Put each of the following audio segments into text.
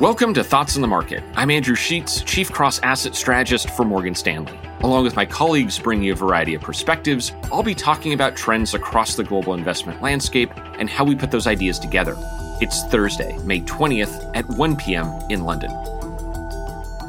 Welcome to Thoughts on the Market. I'm Andrew Sheets, Chief Cross Asset Strategist for Morgan Stanley. Along with my colleagues bringing you a variety of perspectives, I'll be talking about trends across the global investment landscape and how we put those ideas together. It's Thursday, May 20th at 1 p.m. in London.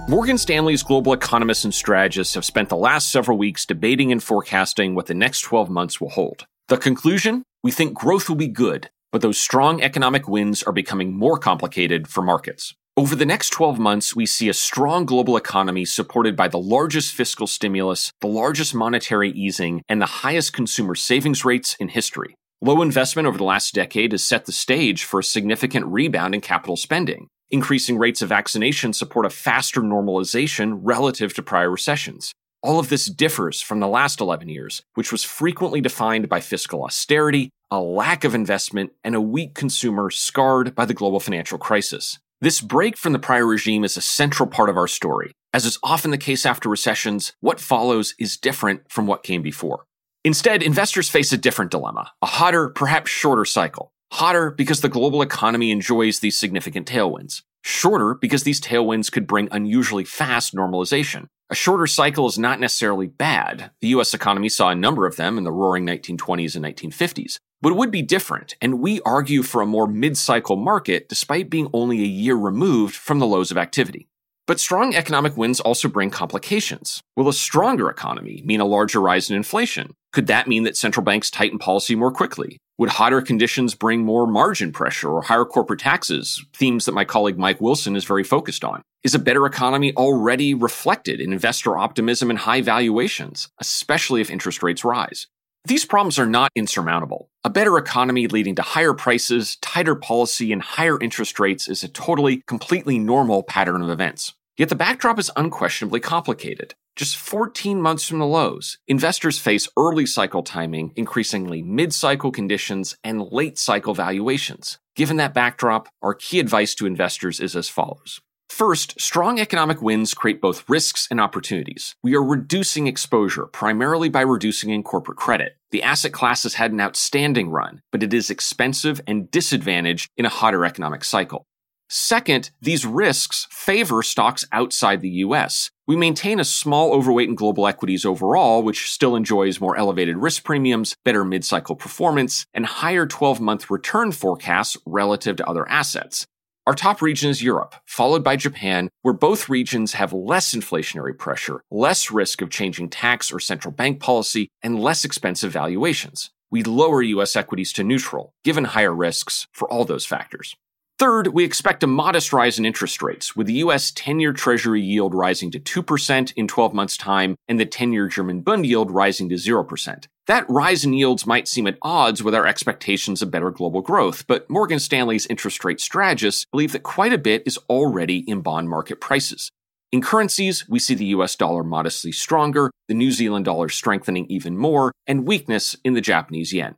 Morgan Stanley's global economists and strategists have spent the last several weeks debating and forecasting what the next 12 months will hold. The conclusion? We think growth will be good, but those strong economic winds are becoming more complicated for markets. Over the next 12 months, we see a strong global economy supported by the largest fiscal stimulus, the largest monetary easing, and the highest consumer savings rates in history. Low investment over the last decade has set the stage for a significant rebound in capital spending. Increasing rates of vaccination support a faster normalization relative to prior recessions. All of this differs from the last 11 years, which was frequently defined by fiscal austerity, a lack of investment, and a weak consumer scarred by the global financial crisis. This break from the prior regime is a central part of our story. As is often the case after recessions, what follows is different from what came before. Instead, investors face a different dilemma a hotter, perhaps shorter cycle. Hotter because the global economy enjoys these significant tailwinds. Shorter because these tailwinds could bring unusually fast normalization. A shorter cycle is not necessarily bad. The US economy saw a number of them in the roaring 1920s and 1950s. But it would be different, and we argue for a more mid cycle market despite being only a year removed from the lows of activity. But strong economic winds also bring complications. Will a stronger economy mean a larger rise in inflation? Could that mean that central banks tighten policy more quickly? Would hotter conditions bring more margin pressure or higher corporate taxes? Themes that my colleague Mike Wilson is very focused on. Is a better economy already reflected in investor optimism and high valuations, especially if interest rates rise? These problems are not insurmountable. A better economy leading to higher prices, tighter policy, and higher interest rates is a totally, completely normal pattern of events. Yet the backdrop is unquestionably complicated. Just 14 months from the lows, investors face early cycle timing, increasingly mid cycle conditions, and late cycle valuations. Given that backdrop, our key advice to investors is as follows. First, strong economic winds create both risks and opportunities. We are reducing exposure primarily by reducing in corporate credit. The asset class has had an outstanding run, but it is expensive and disadvantaged in a hotter economic cycle. Second, these risks favor stocks outside the US. We maintain a small overweight in global equities overall, which still enjoys more elevated risk premiums, better mid cycle performance, and higher 12 month return forecasts relative to other assets. Our top region is Europe, followed by Japan, where both regions have less inflationary pressure, less risk of changing tax or central bank policy, and less expensive valuations. We lower US equities to neutral, given higher risks for all those factors. Third, we expect a modest rise in interest rates, with the US 10 year Treasury yield rising to 2% in 12 months' time and the 10 year German Bund yield rising to 0%. That rise in yields might seem at odds with our expectations of better global growth, but Morgan Stanley's interest rate strategists believe that quite a bit is already in bond market prices. In currencies, we see the US dollar modestly stronger, the New Zealand dollar strengthening even more, and weakness in the Japanese yen.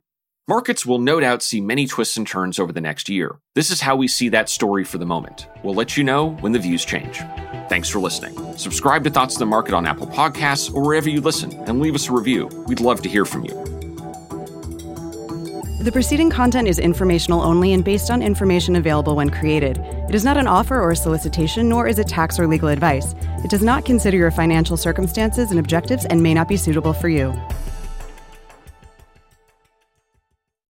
Markets will no doubt see many twists and turns over the next year. This is how we see that story for the moment. We'll let you know when the views change. Thanks for listening. Subscribe to Thoughts of the Market on Apple Podcasts or wherever you listen and leave us a review. We'd love to hear from you. The preceding content is informational only and based on information available when created. It is not an offer or a solicitation, nor is it tax or legal advice. It does not consider your financial circumstances and objectives and may not be suitable for you.